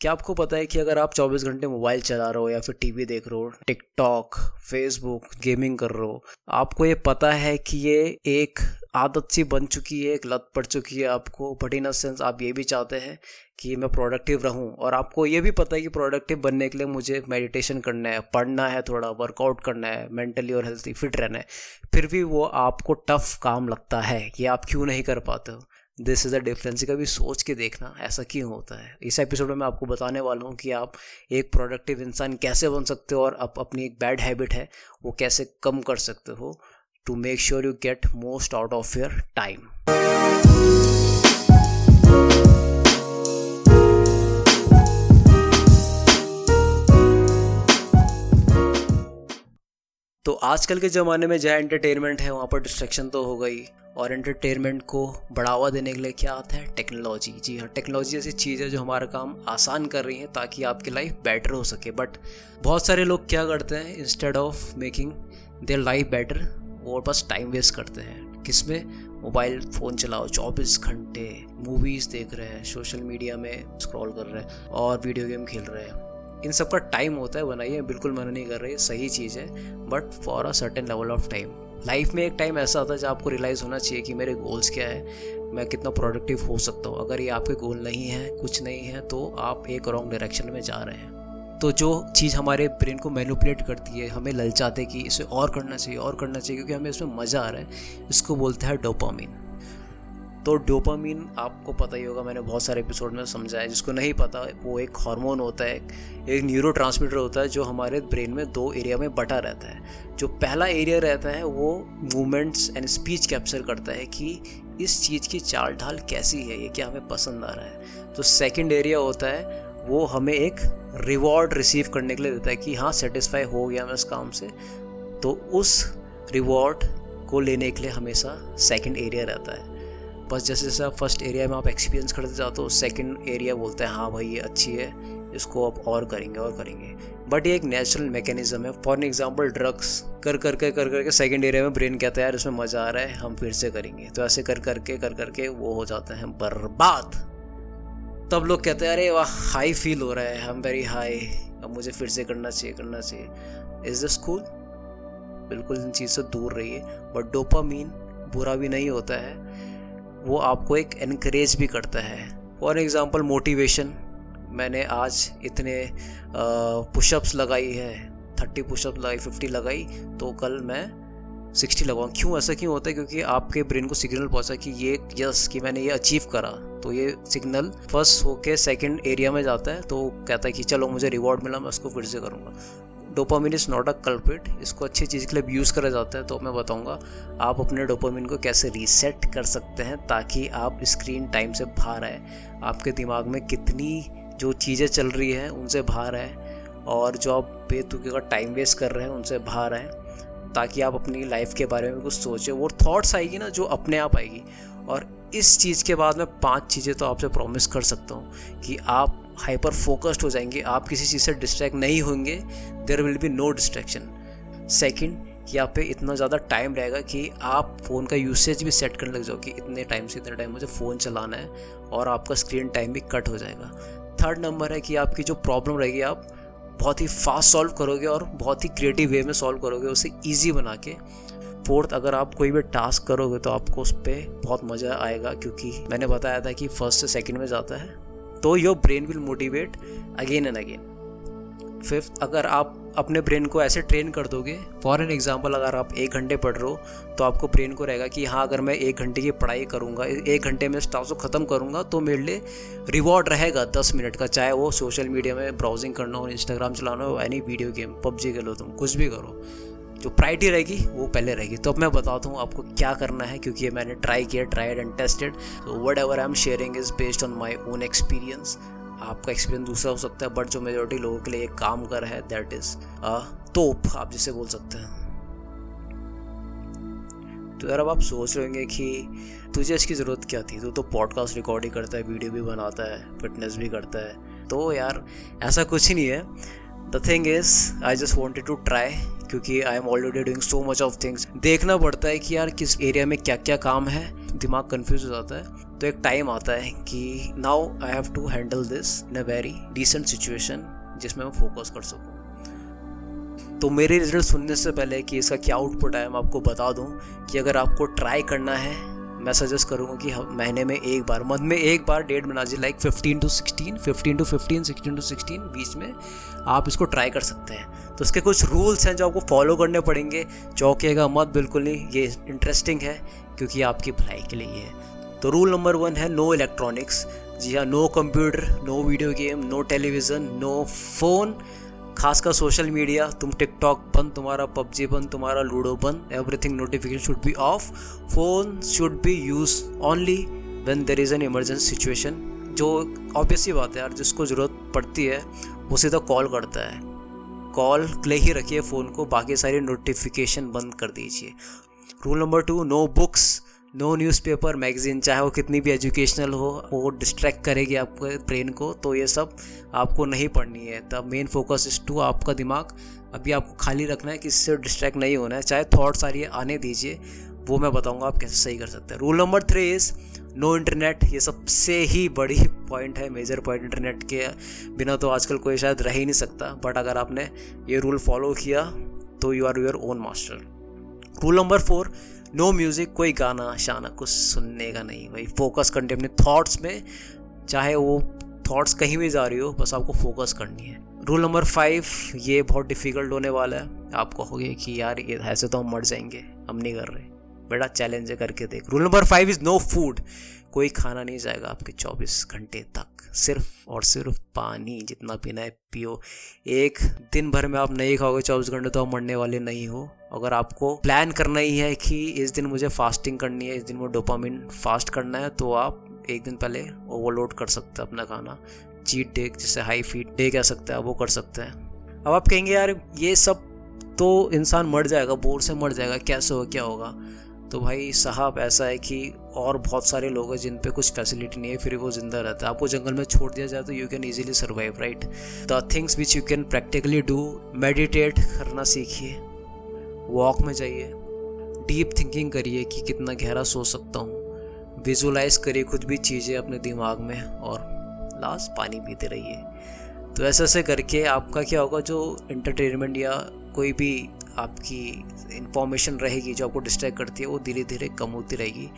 क्या आपको पता है कि अगर आप 24 घंटे मोबाइल चला रहे हो या फिर टीवी देख रहे हो, टिकटॉक, फेसबुक, गेमिंग कर रहे हो, आपको ये पता है कि ये एक आदत सी बन चुकी है, एक लत पड़ चुकी है आपको। बट इन सेंस आप ये भी चाहते हैं कि मैं प्रोडक्टिव रहूँ और आपको ये भी पता है कि प्रोडक्टिव बनने के लिए मुझे मेडिटेशन करना है, पढ़ना है थोड़ा, वर्कआउट करना है, मेंटली और हेल्थी, फिट रहना है। फिर भी वो आपको टफ काम लगता है, ये आप क्यों नहीं कर पाते हो? दिस इज़ अ डिफरेंस कभी सोच के देखना, ऐसा क्यों होता है? इस एपिसोड में मैं आपको बताने वाला हूँ कि आप एक प्रोडक्टिव इंसान कैसे बन सकते हो और आप अपनी एक बैड हैबिट है, वो कैसे कम कर सकते हो। To make sure you get most out of your time तो आजकल के ज़माने में जहाँ एंटरटेनमेंट है, वहाँ पर डिस्ट्रैक्शन तो हो गई। और एंटरटेनमेंट को बढ़ावा देने के लिए क्या आता है? टेक्नोलॉजी जी हाँ टेक्नोलॉजी ऐसी चीज़ है जो हमारा काम आसान कर रही है ताकि आपकी लाइफ बेटर हो सके। बट बहुत सारे लोग क्या करते हैं? Instead of making their life better वो बस टाइम वेस्ट करते हैं। किसमें मोबाइल फ़ोन चलाओ 24 घंटे मूवीज़ देख रहे हैं सोशल मीडिया में स्क्रॉल कर रहे हैं और वीडियो गेम खेल रहे हैं। इन सब का टाइम होता है, बनाइए, बिल्कुल मना नहीं कर रही सही चीज़ है। But for a certain level of time life में एक टाइम ऐसा होता है जब आपको रियलाइज़ होना चाहिए कि मेरे गोल्स क्या है, मैं कितना प्रोडक्टिव हो सकता हूँ। अगर ये आपके गोल नहीं है, कुछ नहीं है तो आप एक रॉन्ग डायरेक्शन में जा रहे हैं। तो जो चीज़ हमारे ब्रेन को मैनुपुलेट करती है, हमें ललचाते कि इसे और करना चाहिए, और करना चाहिए, क्योंकि हमें इसमें मज़ा आ रहा है, इसको बोलते हैं डोपामीन तो डोपामीन, आपको पता ही होगा, मैंने बहुत सारे एपिसोड में समझाया, जिसको नहीं पता, वो एक हार्मोन होता है, एक न्यूरो होता है, जो हमारे ब्रेन में दो एरिया में बटा रहता है। जो पहला एरिया रहता है, वो मूवमेंट्स एंड स्पीच कैप्चर करता है कि इस चीज़ की चाल ढाल कैसी है, ये क्या हमें पसंद आ रहा है। तो सेकेंड एरिया होता है, वो हमें एक रिवॉर्ड रिसीव करने के लिए देता है कि हाँ सेटिस्फाई हो गया मैं इस काम से। तो उस रिवॉर्ड को लेने के लिए हमेशा सेकंड एरिया रहता है। बस जैसे जैसे फ़र्स्ट एरिया में आप एक्सपीरियंस करते जाते हो सेकेंड एरिया बोलते हैं हाँ भाई ये अच्छी है, इसको आप और करेंगे और करेंगे। बट ये एक नेचुरल मैकेनिज्म है। फॉर एग्ज़ाम्पल ड्रग्स कर करके कर करके सेकेंड एरिया में ब्रेन कहता है, यार इसमें मज़ा आ रहा है, हम फिर से करेंगे। तो ऐसे कर करके कर करके वो हो जाते हैं बर्बाद। तब लोग कहते हैं, अरे वाह हाई फील हो रहा है, हम वेरी हाई अब मुझे फिर से करना चाहिए करना चाहिए। इज़ दिस कूल बिल्कुल इन चीज़ से दूर रहिए। बट डोपामीन बुरा भी नहीं होता है। वो आपको एक इनक्रेज भी करता है। फॉर एग्ज़ाम्पल मोटिवेशन मैंने आज इतने पुशअप्स लगाई है थर्टी पुशअप लगाई फिफ्टी लगाई तो कल मैं सिक्सटी लगाऊँ क्यों ऐसा क्यों होता है? क्योंकि आपके ब्रेन को सिग्नल पहुँचा कि ये यस कि मैंने ये अचीव करा। तो ये सिग्नल फ़र्स्ट होके सेकंड एरिया में जाता है तो कहता है कि चलो मुझे रिवॉर्ड मिला, मैं उसको फिर से करूँगा। Dopamine is not a culprit, इसको अच्छी चीज़ के लिए यूज़ करा जाता है तो मैं बताऊँगा आप अपने डोपामिन को कैसे रीसेट कर सकते हैं ताकि आप स्क्रीन टाइम से बाहर आए। आपके दिमाग में कितनी जो चीज़ें चल रही हैं, उनसे बाहर आए और जो आप बेतुके का टाइम वेस्ट कर रहे हैं, उनसे बाहर आए ताकि आप अपनी लाइफ के बारे में कुछ सोचें। वो थॉट्स आएगी ना जो अपने आप आएगी। और इस चीज़ के बाद मैं पाँच चीज़ें तो आपसे प्रॉमिस कर सकता हूँ कि आप हाइपर फोकस्ड हो जाएँगे, आप किसी चीज़ से डिस्ट्रैक्ट नहीं होंगे there will be no distraction second यहाँ पे इतना ज़्यादा टाइम रहेगा कि आप फ़ोन का यूसेज भी सेट करने लग जाओ कि इतने टाइम से इतने टाइम मुझे फ़ोन चलाना है और आपका स्क्रीन टाइम भी कट हो जाएगा। थर्ड नंबर है कि आपकी जो प्रॉब्लम रहेगी, आप बहुत ही फास्ट सॉल्व करोगे और बहुत ही क्रिएटिव वे में सॉल्व करोगे, उसे ईजी बना के। फोर्थ अगर आप कोई भी टास्क करोगे तो आपको उस पर बहुत मज़ा आएगा, क्योंकि मैंने बताया था कि फ़र्स्ट से सेकंड में जाता है। तो your brain will motivate again and again fifth, अगर आप अपने ब्रेन को ऐसे ट्रेन कर दोगे फॉर एन एग्ज़ाम्पल अगर आप एक घंटे पढ़ रहे हो तो आपको ब्रेन को रहेगा कि हाँ अगर मैं एक घंटे की पढ़ाई करूँगा, एक घंटे में स्टाफ को ख़त्म करूँगा तो मेरे लिए रिवॉर्ड रहेगा दस मिनट का, चाहे वो सोशल मीडिया में ब्राउजिंग करना हो इंस्टाग्राम चलाना हो एनी वीडियो गेम पबजी खेलो तुम, कुछ भी करो। जो प्रायरिटी रहेगी, वो पहले रहेगी। तो अब मैं बताता हूँ आपको क्या करना है, क्योंकि ये मैंने ट्राई किया tried and tested whatever I am sharing is based on my own experience आपका एक्सपीरियंस दूसरा हो सकता है बट जो मेजोरिटी लोगों के लिए एक काम कर है दैट इज़ तोप, आप जिसे बोल सकते हैं। तो यार अब आप सोच रहे होंगे कि तुझे इसकी ज़रूरत क्या थी? तू तो पॉडकास्ट रिकॉर्ड ही करता है वीडियो भी बनाता है फिटनेस भी करता है। तो यार, ऐसा कुछ ही नहीं है। The thing is I just wanted to try क्योंकि I am already doing so much of things देखना पड़ता है कि यार किस एरिया में क्या क्या काम है। दिमाग कन्फ्यूज़ हो जाता है। तो एक टाइम आता है कि now I have to handle this in a very decent situation जिसमें मैं फोकस कर सकूँ। तो मेरे रिज़ल्ट सुनने से पहले कि इसका क्या आउटपुट है मैं आपको बता दूँ कि अगर आपको ट्राई करना है, मैं सजेस्ट करूँगा कि महीने में एक बार मंथ में एक बार डेट बना दीजिए like fifteen to sixteen fifteen to fifteen sixteen to sixteen बीच में आप इसको ट्राई कर सकते हैं। तो उसके कुछ रूल्स हैं जो आपको फॉलो करने पड़ेंगे। चौंकेगा मत, बिल्कुल नहीं, ये इंटरेस्टिंग है, क्योंकि आपकी भलाई के लिए है। तो रूल नंबर वन है नो इलेक्ट्रॉनिक्स जी हाँ no computer no video game no television no phone खासकर सोशल मीडिया तुम टिकटॉक बंद, तुम्हारा पबजी बंद, तुम्हारा लूडो बंद everything notification should be off phone should be use only when there is an emergency situation जो ऑब्वियस ही बात है यार, जिसको ज़रूरत पड़ती है, वो सीधा कॉल करता है। कॉल ले ही रखिए फ़ोन को, बाकी सारी नोटिफिकेशन बंद कर दीजिए। Rule number two no books no newspaper magazine चाहे वो कितनी भी एजुकेशनल हो, वो डिस्ट्रैक्ट करेगी आपके ब्रेन को तो ये सब आपको नहीं पढ़नी है। The main focus is to आपका दिमाग अभी आपको खाली रखना है किसी से डिस्ट्रैक्ट नहीं होना है। चाहे थॉट्स आ रही है, आने दीजिए, वो मैं बताऊँगा आप कैसे सही कर सकते हैं। Rule number three is no internet ये सबसे ही बड़ी पॉइंट है मेजर पॉइंट इंटरनेट के बिना तो आजकल कोई शायद रह ही नहीं सकता। बट अगर आपने ये रूल फॉलो किया तो you are your own master rule number four no music कोई गाना शाना कुछ सुनने का नहीं। भाई फोकस करनी, अपने थॉट्स में, चाहे वो थॉट्स कहीं भी जा रही हो, बस आपको फोकस करनी है। रूल नंबर फाइव ये बहुत डिफ़िकल्ट होने वाला है। आप कहोगे कि यार, ये ऐसे तो हम मर जाएँगे, हम नहीं कर रहे। बेटा चैलेंज करके देख। Rule number five is no food कोई खाना नहीं जाएगा आपके चौबीस घंटे तक। सिर्फ़ और सिर्फ़ पानी जितना पीना है, पियो। एक दिन भर में आप नहीं खाओगे चौबीस घंटे तो आप मरने वाले नहीं हो। अगर आपको प्लान करना ही है कि इस दिन मुझे फास्टिंग करनी है, इस दिन मुझे डोपामिन फास्ट करना है तो आप एक दिन पहले ओवरलोड कर सकते हैं अपना खाना। चीट डे जैसे हाई फीट डे कह सकते हैं, वो कर सकते हैं। अब आप कहेंगे, यार, ये सब तो इंसान मर जाएगा, बोर से मर जाएगा, कैसे हो, क्या होगा? तो भाई साहब, ऐसा है कि और बहुत सारे लोग हैं जिन पे कुछ फैसिलिटी नहीं है, फिर वो ज़िंदा रहता है। आपको जंगल में छोड़ दिया जाए तो you can easily survive right the things which you can practically do meditate करना सीखिए वॉक में जाइए डीप थिंकिंग करिए कि कितना गहरा सोच सकता हूँ। विजुलाइज करिए कुछ भी चीज़ें अपने दिमाग में और लास्ट पानी पीते रहिए। तो ऐसे ऐसे करके आपका क्या होगा, जो इंटरटेनमेंट या कोई भी आपकी इंफॉर्मेशन रहेगी, जो आपको डिस्ट्रैक्ट करती है, वो धीरे धीरे कम होती रहेगी।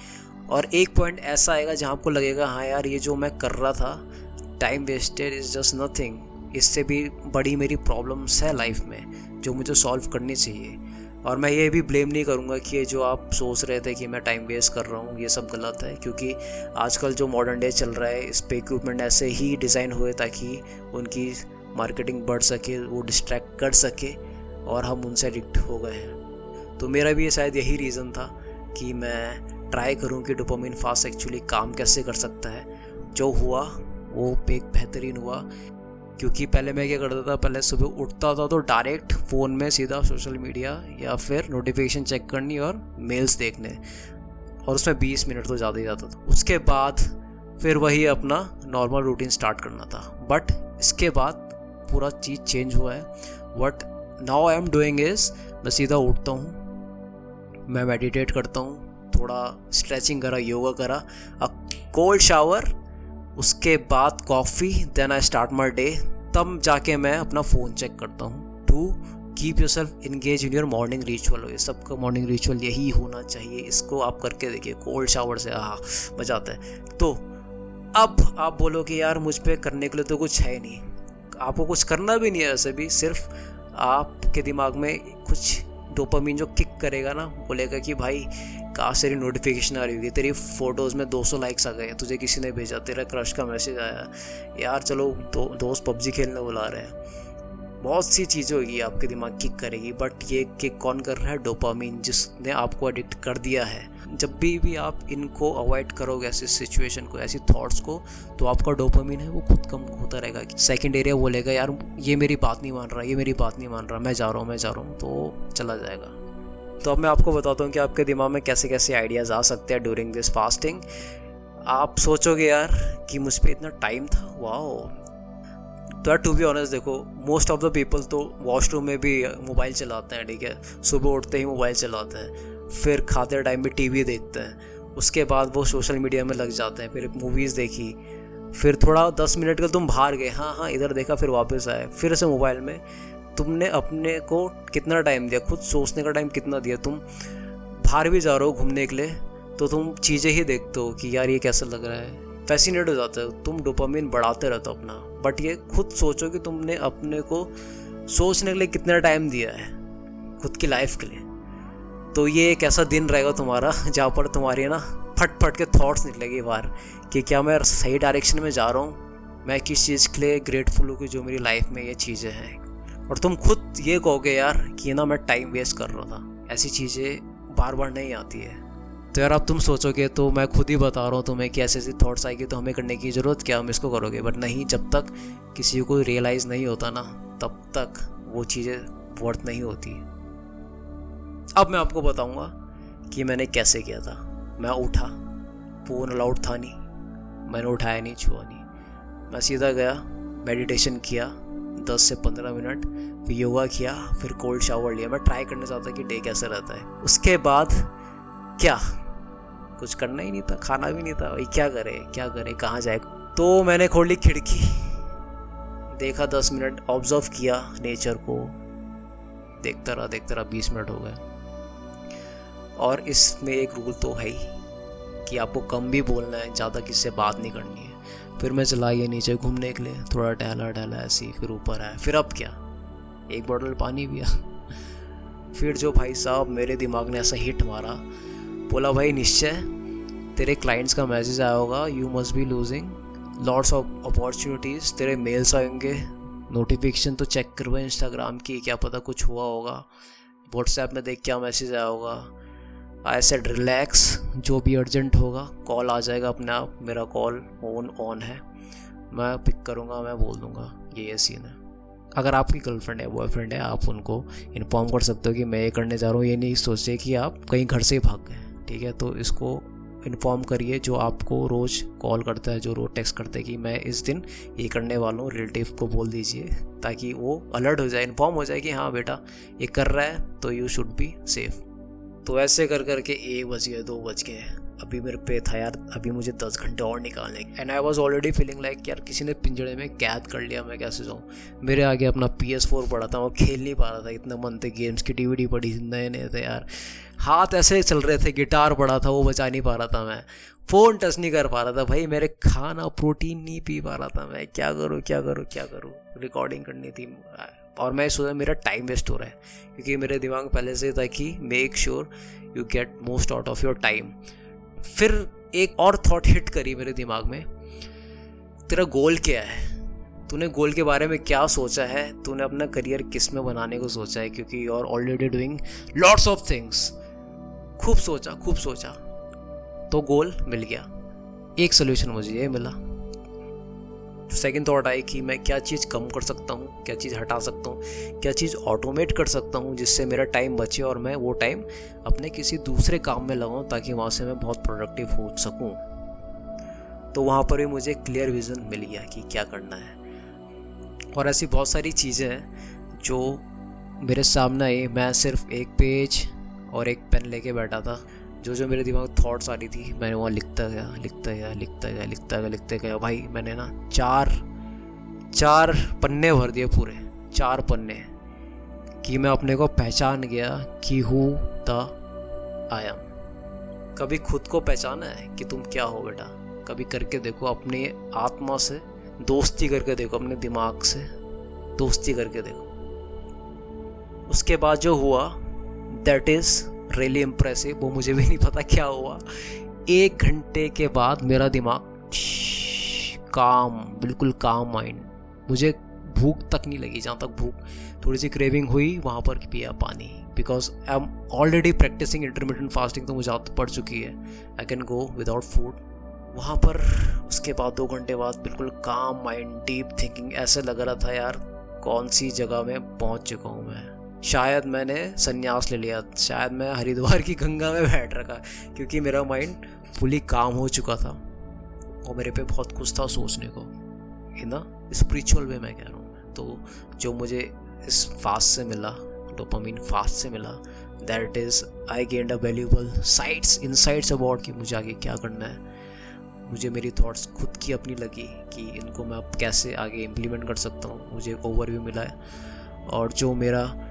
और एक पॉइंट ऐसा आएगा जहाँ आपको लगेगा हाँ यार, ये जो मैं कर रहा था time wasted is just nothing इससे भी बड़ी मेरी प्रॉब्लम्स है लाइफ में, जो मुझे सॉल्व करनी चाहिए। और मैं ये भी ब्लेम नहीं करूँगा कि ये जो आप सोच रहे थे कि मैं टाइम वेस्ट कर रहा हूँ, ये सब गलत है। क्योंकि आजकल जो मॉडर्न डे चल रहा है, इस पे इक्विपमेंट ऐसे ही डिज़ाइन हुए ताकि उनकी मार्केटिंग बढ़ सके, वो डिस्ट्रैक्ट कर सके और हम उनसे एडिक्ट हो गए हैं। तो मेरा भी शायद यही रीज़न था कि मैं ट्राई करूँ कि डोपामिन फास्ट एक्चुअली काम कैसे कर सकता है। जो हुआ, वो एक बेहतरीन हुआ, क्योंकि पहले मैं क्या करता था, पहले सुबह उठता था तो डायरेक्ट फ़ोन में सीधा सोशल मीडिया या फिर नोटिफिकेशन चेक करनी और मेल्स देखने, और उसमें 20 मिनट तो ज़्यादा ही जाता था। उसके बाद फिर वही अपना नॉर्मल रूटीन स्टार्ट करना था। बट इसके बाद पूरा चीज़ चेंज हुआ है। What now I am doing is मैं सीधा उठता हूँ, मैं मेडिटेट करता हूँ थोड़ा स्ट्रेचिंग करा योगा करा। अ कोल्ड शावर उसके बाद coffee then I start my day तब जाके मैं अपना फ़ोन चेक करता हूँ। To keep yourself engage in your morning ritual ये सबका मॉर्निंग रिचुअल यही होना चाहिए। इसको आप करके देखिए कोल्ड शावर से हाँ मज़ा आता है। तो अब आप बोलो कि यार, मुझ पर करने के लिए तो कुछ है नहीं। आपको कुछ करना भी नहीं है वैसे भी। सिर्फ़ आपके दिमाग में कुछ डोपामीन जो किक करेगा ना बोलेगा कि भाई कहाँ से नोटिफिकेशन आ रही होगी, तेरी फ़ोटोज़ में 200 लाइक्स आ गए तुझे किसी ने भेजा, तेरा क्रश का मैसेज आया। यार चलो, दो, दोस्त पबजी खेलने बुला रहे हैं। बहुत सी चीज़ें होगी आपके दिमाग किक करेगी बट ये किक कौन कर रहा है डोपामीन जिसने आपको एडिक्ट कर दिया है। जब भी भी आप इनको अवॉइड करोगे ऐसी सिचुएशन को, ऐसी थॉट्स को तो आपका डोपामीन है, वो खुद कम होता रहेगा। सेकंड एरिया बोलेगा यार, ये मेरी बात नहीं मान रहा, ये मेरी बात नहीं मान रहा, मैं जा रहा हूँ, मैं जा रहा हूँ। तो चला जाएगा। तो अब मैं आपको बताता हूँ कि आपके दिमाग में कैसे कैसे आइडियाज़ आ सकते हैं ड्यूरिंग दिस फास्टिंग आप सोचोगे यार कि मुझ पर इतना टाइम था? वाओ तो यार टू बी ऑनेस्ट देखो मोस्ट ऑफ़ द पीपल तो वॉशरूम में भी मोबाइल चलाते हैं, ठीक है? सुबह उठते ही मोबाइल चलाते हैं, फिर खाते टाइम भी टीवी देखते हैं, उसके बाद वो सोशल मीडिया में लग जाते हैं, फिर मूवीज़ देखी, फिर थोड़ा दस मिनट का तुम बाहर गए हाँ हाँ इधर देखा, फिर वापस आए, फिर से मोबाइल में तुमने अपने को कितना टाइम दिया? खुद सोचने का टाइम कितना दिया? तुम बाहर भी जा रहे हो घूमने के लिए तो तुम चीज़ें ही देखते हो कि यार ये कैसा लग रहा है। फैसिनेट हो जाते हो। तुम डोपामिन बढ़ाते रहते हो अपना। बट ये खुद सोचो कि तुमने अपने को सोचने के लिए कितना टाइम दिया है, खुद की लाइफ के लिए। तो ये एक ऐसा दिन रहेगा तुम्हारा, जहाँ पर तुम्हारी ना फट फट के थॉट्स निकलेगी बाहर, कि क्या मैं सही डायरेक्शन में जा रहा हूँ? मैं किस चीज़ के लिए ग्रेटफुल हूँ कि जो मेरी लाइफ में ये चीज़ें हैं? और तुम खुद ये कहोगे, यार, कि ना मैं टाइम वेस्ट कर रहा था। ऐसी चीज़ें बार बार नहीं आती है। तो यार, अब तुम सोचोगे तो मैं खुद ही बता रहा हूँ तुम्हें कि ऐसे ऐसी थॉट्स आएगी तो हमें करने की ज़रूरत क्या, हम इसको करोगे? बट नहीं, जब तक किसी को रियलाइज़ नहीं होता ना, तब तक वो चीज़ें वर्थ नहीं होती। अब मैं आपको बताऊँगा कि मैंने कैसे किया था। मैं उठा फ़ोन अलाउड था नहीं। मैंने उठाया नहीं, छुआ नहीं। मैं सीधा गया मेडिटेशन किया दस से पंद्रह मिनट फिर योगा किया, फिर कोल्ड शावर लिया। मैं ट्राई करना चाहता कि डे कैसे रहता है। उसके बाद क्या? कुछ करना ही नहीं था, खाना भी नहीं था। भाई, क्या करे क्या करे, कहाँ जाए? तो मैंने खोली खिड़की। देखा दस मिनट ऑब्ज़र्व किया नेचर को। देखता रहा देखता रहा, बीस मिनट हो गए। और इसमें एक रूल तो है ही कि आपको कम भी बोलना है, ज़्यादा किससे बात नहीं करनी है। फिर मैं चला गया नीचे घूमने के लिए। थोड़ा टहला टहला, ऐसी फिर ऊपर आया। फिर अब क्या? एक बॉटल पानी पिया। फिर जो भाई साहब मेरे दिमाग ने ऐसा हिट मारा, बोला, भाई निश्चय, तेरे क्लाइंट्स का मैसेज आया होगा। You must be losing lots of opportunities तेरे मेल्स आएँगे। नोटिफिकेशन तो चेक करवाए इंस्टाग्राम की। क्या पता कुछ हुआ होगा। व्हाट्सएप में देख क्या मैसेज आया होगा। आई सेड रिलैक्स जो भी अर्जेंट होगा कॉल आ जाएगा अपने आप. मेरा कॉल ऑन ऑन है। मैं पिक करूँगा, मैं बोल दूँगा, ये ये सीन है। अगर आपकी गर्लफ्रेंड है बॉयफ्रेंड है, आप उनको इन्फॉर्म कर सकते हो कि मैं ये करने जा रहा हूँ। ये नहीं सोचे कि आप कहीं घर से ही भाग गए, ठीक है? तो इसको इन्फॉर्म करिए जो आपको रोज़ कॉल करता है, जो रोज़ टेक्स्ट करता है कि मैं इस दिन ये करने वाला हूँ। रिलेटिव को बोल दीजिए, ताकि वो अलर्ट हो जाए इन्फॉर्म हो जाए कि हाँ बेटा, ये कर रहा है तो यू शुड बी सेफ़ तो ऐसे कर करके एक बज गए, दो बज गए। अभी मेरे पे था यार, अभी मुझे दस घंटे और निकालने and I was already feeling like यार किसी ने पिंजड़े में कैद कर लिया, मैं कैसे जाऊँ? मेरे आगे अपना पी एस फोर पड़ा था वो खेल नहीं पा रहा था, इतने मन थे गेम्स की डी पड़ी थी नए नए थे यार। हाथ ऐसे चल रहे थे, गिटार पड़ा था, वो बचा नहीं पा रहा था मैं। फ़ोन टच नहीं कर पा रहा था, भाई मेरे खाना, प्रोटीन नहीं पी पा रहा था मैं। क्या करूँ क्या करूँ क्या करूँ? रिकॉर्डिंग करनी थी और मैं सोचा मेरा टाइम वेस्ट हो रहा है। क्योंकि मेरे दिमाग पहले से था कि make sure you get most out of your time फिर एक और थॉट हिट करी मेरे दिमाग में। तेरा गोल क्या है? तूने गोल के बारे में क्या सोचा है? तूने अपना करियर किसमें बनाने को सोचा है? क्योंकि you are already doing lots of things खूब सोचा खूब सोचा। तो गोल मिल गया। एक सोल्यूशन मुझे ये मिला। सेकेंड थाट आई कि मैं क्या चीज़ कम कर सकता हूँ, क्या चीज़ हटा सकता हूँ, क्या चीज़ ऑटोमेट कर सकता हूँ जिससे मेरा टाइम बचे और मैं वो टाइम अपने किसी दूसरे काम में लगाऊँ ताकि वहाँ से मैं बहुत प्रोडक्टिव हो सकूँ। तो वहाँ पर भी मुझे क्लियर विज़न मिल गया कि क्या करना है। और ऐसी बहुत सारी चीज़ें हैं जो मेरे सामने आई। मैं सिर्फ़ एक पेज और एक पेन लेके बैठा था। जो जो मेरे दिमाग थॉट्स आ रही थी, मैंने वहाँ लिखता गया लिखता गया लिखता गया लिखता गया, लिखते गया। भाई, मैंने ना चार चार पन्ने भर दिए पूरे, चार पन्ने, कि मैं अपने को पहचान गया कि हूँ द एम कभी खुद को पहचाना है कि तुम क्या हो बेटा। कभी करके देखो अपने आत्मा से, दोस्ती करके देखो, अपने दिमाग से, दोस्ती करके देखो। उसके बाद जो हुआ दैट इज़ रियली इम्प्रेसिव वो मुझे भी नहीं पता क्या हुआ। एक घंटे के बाद मेरा दिमाग काम बिल्कुल काम माइंड मुझे भूख तक नहीं लगी जहाँ तक भूख। थोड़ी सी क्रेविंग हुई, वहाँ पर पिया पानी। Because I am already practicing intermittent fasting तो मुझे आदत पड़ चुकी है। I can go without food वहाँ पर, उसके बाद दो घंटे बाद बिल्कुल काम माइंड डीप थिंकिंग ऐसे लग रहा था यार, कौन सी जगह में पहुँच चुका हूँ मैं। शायद मैंने संन्यास ले लिया, शायद मैं हरिद्वार की गंगा में बैठ रखा, क्योंकि मेरा माइंड फुली काम हो चुका था और मेरे पे बहुत कुछ था सोचने को। है ना? स्पिरिचुअल वे मैं कह रहा हूँ। तो जो मुझे इस फास्ट से मिला डोपामीन फास्ट से मिला that is I gained a valuable sites insights about कि मुझे आगे क्या करना है। मुझे मेरी थॉट्स खुद की अपनी लगी कि इनको मैं अब कैसे आगे इम्प्लीमेंट कर सकता हूँ। मुझे ओवरव्यू मिला है। और जो मेरा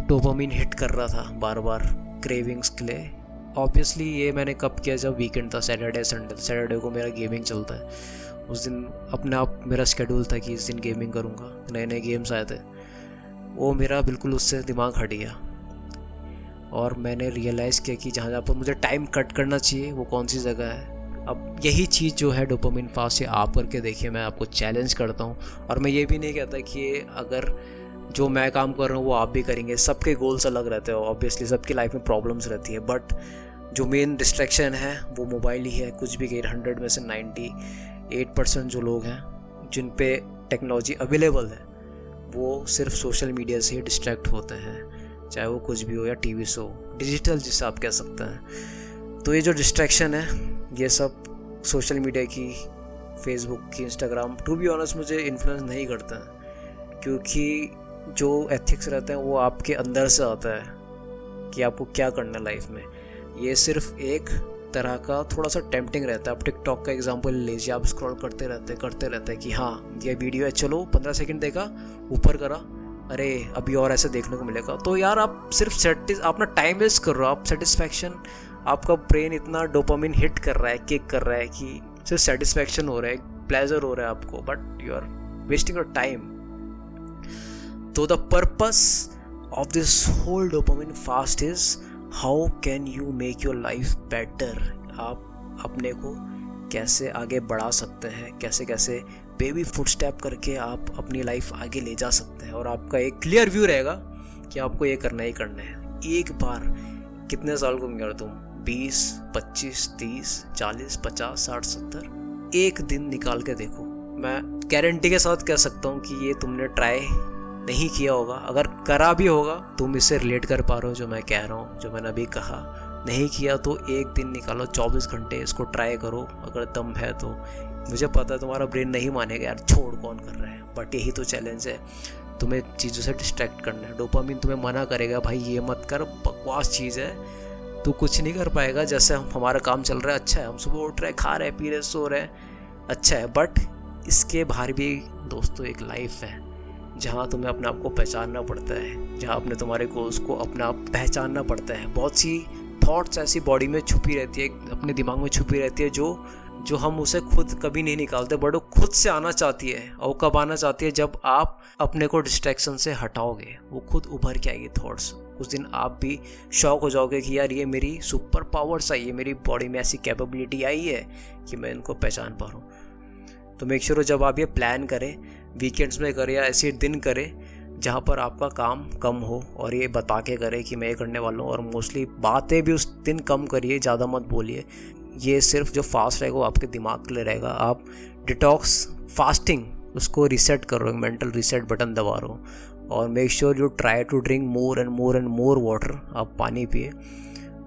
डोपामिन हिट कर रहा था बार बार क्रेविंग्स के लिए। ऑब्वियसली ये मैंने कब किया जब वीकेंड था सैटरडे संडे सैटरडे को मेरा गेमिंग चलता है। उस दिन अपने आप मेरा स्केड्यूल था कि इस दिन गेमिंग करूँगा। नए नए गेम्स आए थे। वो मेरा बिल्कुल उससे दिमाग हट गया। और मैंने रियलाइज़ किया कि जहाँ जहाँ पर मुझे टाइम कट करना चाहिए, वो कौन सी जगह है। अब यही चीज़ जो है डोपामिन पास से आप करके देखिए, मैं आपको चैलेंज करता हूँ। और मैं ये भी नहीं कहता कि अगर जो मैं काम कर रहा हूँ, वो आप भी करेंगे। सबके गोल्स अलग रहते हैं ऑब्वियसली सबकी लाइफ में प्रॉब्लम्स रहती है बट जो मेन डिस्ट्रैक्शन है, वो मोबाइल ही है, कुछ भी कहीं हंड्रेड में से नाइन्टी एट परसेंट जो लोग हैं, जिन पे टेक्नोलॉजी अवेलेबल है, वो सिर्फ़ सोशल मीडिया से ही डिस्ट्रैक्ट होते हैं, चाहे वो कुछ भी हो या टी शो डिजिटल जिसे आप कह सकते हैं। तो ये जो डिस्ट्रैक्शन है, ये सब सोशल मीडिया की फेसबुक की इंस्टाग्राम टू बी ऑनस्ट मुझे इन्फ्लुएंस नहीं करता क्योंकि जो एथिक्स रहते हैं, वो आपके अंदर से आता है कि आपको क्या करना है लाइफ में। ये सिर्फ़ एक तरह का थोड़ा सा टेम्पटिंग रहता है। आप टिकटॉक का एग्ज़ाम्पल लीजिए, आप स्क्रॉल करते रहते करते रहते हैं कि हाँ ये वीडियो है, चलो पंद्रह सेकंड देखा, ऊपर करा, अरे, अभी और ऐसे देखने को मिलेगा। तो यार, आप सिर्फ़ सेटिस अपना टाइम वेस्ट कर रहे हो, आप सेटिस्फैक्शन आपका ब्रेन इतना डोपामिन हिट कर रहा है किक कर रहा है कि सिर्फ़ सेटिस्फैक्शन हो रहा है प्लेजर हो रहा है आपको but you are wasting your time तो the purpose of this whole dopamine fast is how can you make your life better आप अपने को कैसे आगे बढ़ा सकते हैं? कैसे कैसे बेबी फुट स्टेप करके आप अपनी लाइफ आगे ले जा सकते हैं? और आपका एक क्लियर व्यू रहेगा कि आपको ये करना ही करना है। एक बार कितने साल घूम तुम? बीस, पच्चीस, तीस, चालीस, पचास, साठ, सत्तर? एक दिन निकाल के देखो। मैं गारंटी के साथ कह सकता हूँ कि ये तुमने ट्राई नहीं किया होगा। अगर करा भी होगा, तुम इससे रिलेट कर पा रहे हो, जो मैं कह रहा हूँ, जो मैंने अभी कहा। नहीं किया तो एक दिन निकालो, चौबीस घंटे इसको ट्राई करो। अगर दम है तो। मुझे पता है तुम्हारा ब्रेन नहीं मानेगा, यार, छोड़ कौन कर रहा है? बट यही तो चैलेंज है। तुम्हें चीज़ों से डिस्ट्रैक्ट करना है। डोपामिन तुम्हें मना करेगा, भाई, ये मत कर, बकवास चीज़ है। तू कुछ नहीं कर पाएगा, जैसे हम, हमारा काम चल रहा है अच्छा है। हम सुबह उठ रहे खा रहे पी रहे सो रहे अच्छा है। बट इसके बाहर भी, दोस्तों, एक लाइफ है। जहाँ तुम्हें अपने आप को पहचानना पड़ता है, जहाँ अपने तुम्हारे गोल्स को अपना आप पहचानना पड़ता है। बहुत सी थॉट्स ऐसी बॉडी में छुपी रहती है, अपने दिमाग में छुपी रहती है, जो जो हम उसे खुद कभी नहीं निकालते बट वो खुद से आना चाहती है। और कब आना चाहती है? जब आप अपने को डिस्ट्रैक्शन से हटाओगे, वो खुद उभर के आएगी थॉट्स उस दिन आप भी शौक हो जाओगे कि यार ये मेरी सुपर पावर्स आई है मेरी बॉडी में ऐसी कैपेबिलिटी आई है कि मैं इनको पहचान पा रहा हूँ। तो मेक श्योर जब आप ये प्लान करें वीकेंड्स में करें या ऐसे दिन करें, जहाँ पर आपका काम कम हो और ये बता के करें कि मैं ये करने वाला हूँ और मोस्टली बातें भी उस दिन कम करिए, ज़्यादा मत बोलिए। ये सिर्फ़ जो फास्ट रहेगा वो आपके दिमाग के लिए रहेगा। आप डिटॉक्स फास्टिंग उसको रीसेट कर मेंटल रीसेट बटन दबा हो और make sure you try to drink more and more and more water आप पानी पिए।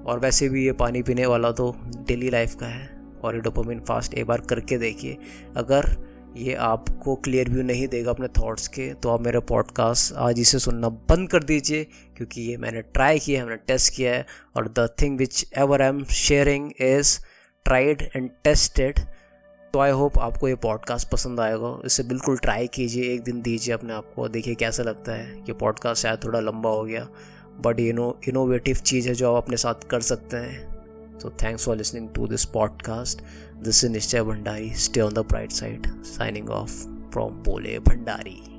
और वैसे भी ये पानी पीने वाला तो डेली लाइफ का है। और ये डोपामिन फास्ट एक बार करके देखिए। अगर ये आपको क्लियर व्यू नहीं देगा अपने थॉट्स के तो आप मेरा पॉडकास्ट आज इसे सुनना बंद कर दीजिए, क्योंकि ये मैंने ट्राई किया है, मैंने टेस्ट किया है, और the thing which ever I am sharing is tried and tested तो आई होप आपको ये पॉडकास्ट पसंद आएगा इसे बिल्कुल ट्राई कीजिए, एक दिन दीजिए अपने आप को देखिए कैसा लगता है। ये पॉडकास्ट शायद थोड़ा लंबा हो गया बट ये नो इनोवेटिव चीज़ है जो आप अपने साथ कर सकते हैं। So thanks for listening to this podcast. This is Nishchay Bhandari. Stay on the bright side. Signing off from Bole Bhandari.